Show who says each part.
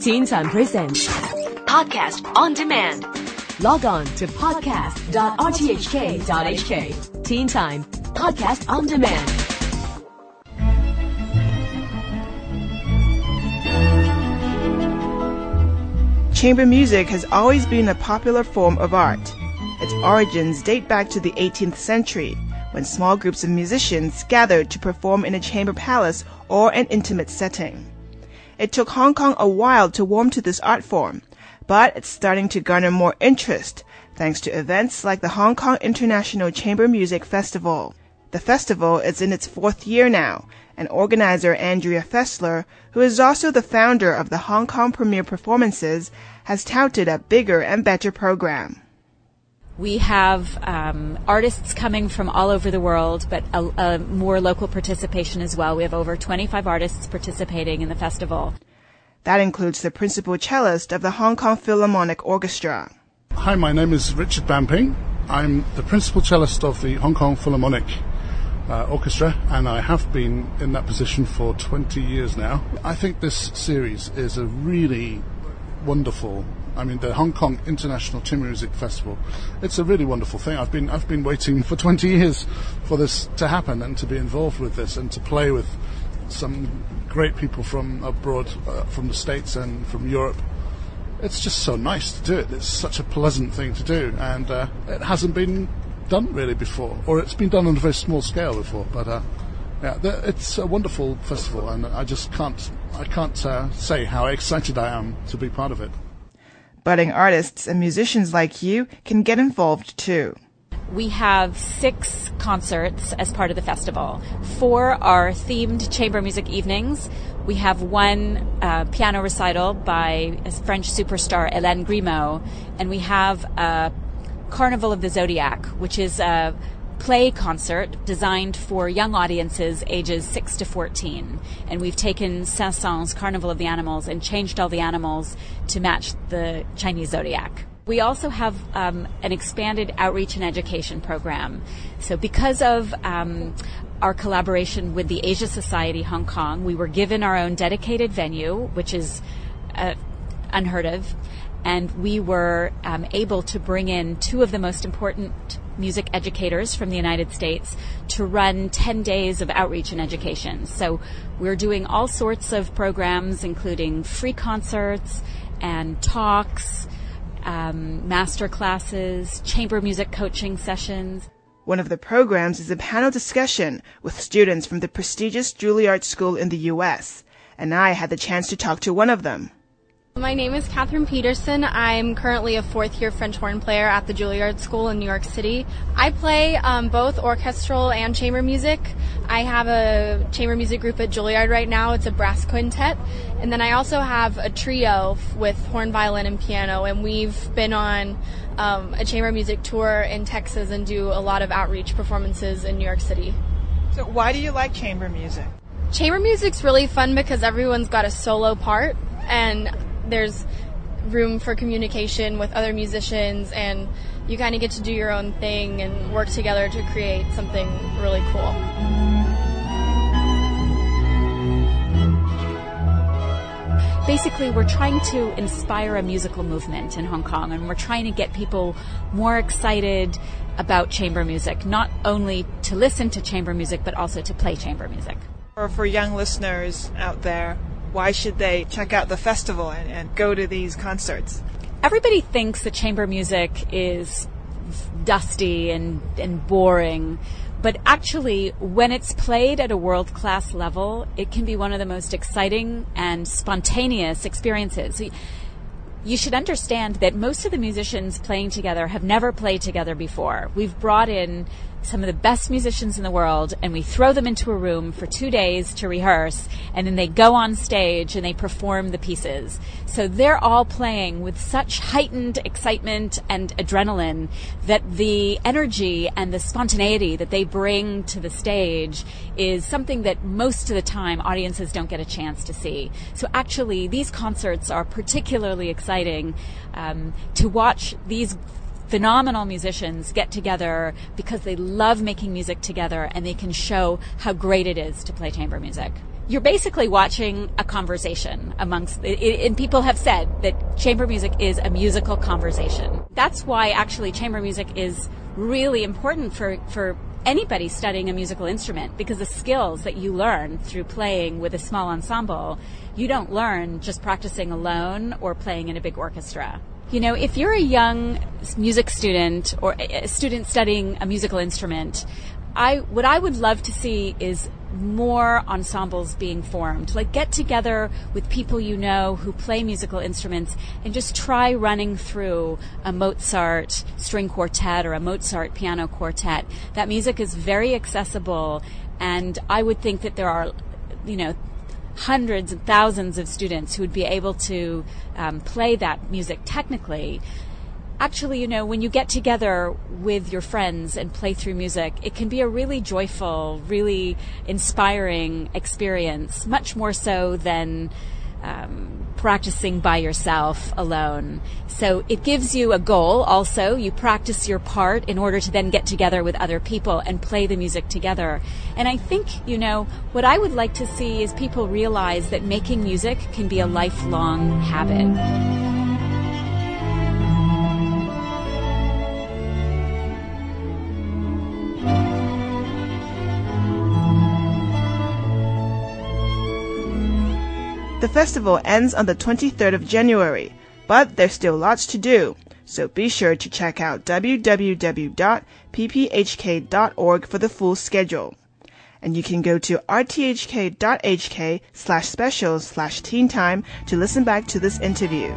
Speaker 1: Teen Time Presents Podcast on Demand. Log on to podcast.rthk.hk. Teen Time Podcast on Demand.
Speaker 2: Chamber music has always been a popular form of art. Its origins date back to the 18th century, when small groups of musicians gathered to perform in a chamber palace or an intimate setting. It took Hong Kong a while to warm to this art form, but it's starting to garner more interest thanks to events like the Hong Kong International Chamber Music Festival. The festival is in its fourth year now, and organizer Andrea Fessler, who is also the founder of the Hong Kong Premiere Performances, has touted a bigger and better program.
Speaker 3: We have um, artists coming from all over the world, but a, a more local participation as well. We have over 25 artists participating in the festival.
Speaker 2: That includes the principal cellist of the Hong Kong Philharmonic Orchestra.
Speaker 4: Hi, my name is Richard Bamping. I'm the principal cellist of the Hong Kong Philharmonic uh, Orchestra, and I have been in that position for 20 years now. I think this series is a really wonderful. I mean, the Hong Kong International Chamber Music Festival. It's a really wonderful thing. I've been I've been waiting for 20 years for this to happen and to be involved with this and to play with some great people from abroad, uh, from the States and from Europe. It's just so nice to do it. It's such a pleasant thing to do, and uh, it hasn't been done really before, or it's been done on a very small scale before. But uh, yeah, it's a wonderful festival, and I just can't I can't uh, say how excited I am to be part of it.
Speaker 2: Budding artists and musicians like you can get involved too.
Speaker 3: We have six concerts as part of the festival. Four are themed chamber music evenings. We have one uh, piano recital by French superstar Hélène Grimaud, and we have a Carnival of the Zodiac, which is a play concert designed for young audiences ages 6 to 14. And we've taken Saint-Saëns' Carnival of the Animals and changed all the animals to match the Chinese zodiac. We also have um, an expanded outreach and education program. So, because of um, our collaboration with the Asia Society Hong Kong, we were given our own dedicated venue, which is uh, unheard of, and we were um, able to bring in two of the most important music educators from the United States to run 10 days of outreach and education. So we're doing all sorts of programs, including free concerts and talks um, master classes, chamber music coaching sessions.
Speaker 2: One of the programs is a panel discussion with students from the prestigious Juilliard School in the U.S., and I had the chance to talk to one of them.
Speaker 5: My name is Catherine Peterson. I'm currently a fourth year French horn player at the Juilliard School in New York City. I play um, both orchestral and chamber music. I have a chamber music group at Juilliard right now. It's a brass quintet. And then I also have a trio with horn, violin, and piano. And we've been on um, a chamber music tour in Texas and do a lot of outreach performances in New York City.
Speaker 2: So, why do you like chamber music?
Speaker 5: Chamber music's really fun because everyone's got a solo part. And there's room for communication with other musicians and you kind of get to do your own thing and work together to create something really cool.
Speaker 3: Basically, we're trying to inspire a musical movement in Hong Kong and we're trying to get people more excited about chamber music, not only to listen to chamber music, but also to play chamber music.
Speaker 2: Or for young listeners out there, why should they check out the festival and, and go to these concerts?
Speaker 3: Everybody thinks that chamber music is dusty and, and boring. But actually, when it's played at a world class level, it can be one of the most exciting and spontaneous experiences. You should understand that most of the musicians playing together have never played together before. We've brought in some of the best musicians in the world and we throw them into a room for two days to rehearse and then they go on stage and they perform the pieces. So they're all playing with such heightened excitement and adrenaline that the energy and the spontaneity that they bring to the stage is something that most of the time audiences don't get a chance to see. So actually these concerts are particularly exciting um, to watch these phenomenal musicians get together because they love making music together and they can show how great it is to play chamber music. you're basically watching a conversation amongst, and people have said that chamber music is a musical conversation. That's why actually chamber music is really important for, for anybody studying a musical instrument because the skills that you learn through playing with a small ensemble, you don't learn just practicing alone or playing in a big orchestra. You know, if you're a young music student or a student studying a musical instrument, I what I would love to see is more ensembles being formed. Like get together with people you know who play musical instruments and just try running through a Mozart string quartet or a Mozart piano quartet. That music is very accessible and I would think that there are, you know, hundreds and thousands of students who would be able to um, play that music technically. Actually, you know, when you get together with your friends and play through music, it can be a really joyful, really inspiring experience, much more so than um, practicing by yourself alone. So it gives you a goal also. You practice your part in order to then get together with other people and play the music together. And I think, you know, what I would like to see is people realize that making music can be a lifelong habit.
Speaker 2: The festival ends on the 23rd of January, but there's still lots to do. So be sure to check out www.pphk.org for the full schedule. And you can go to rthk.hk slash specials slash teen time to listen back to this interview.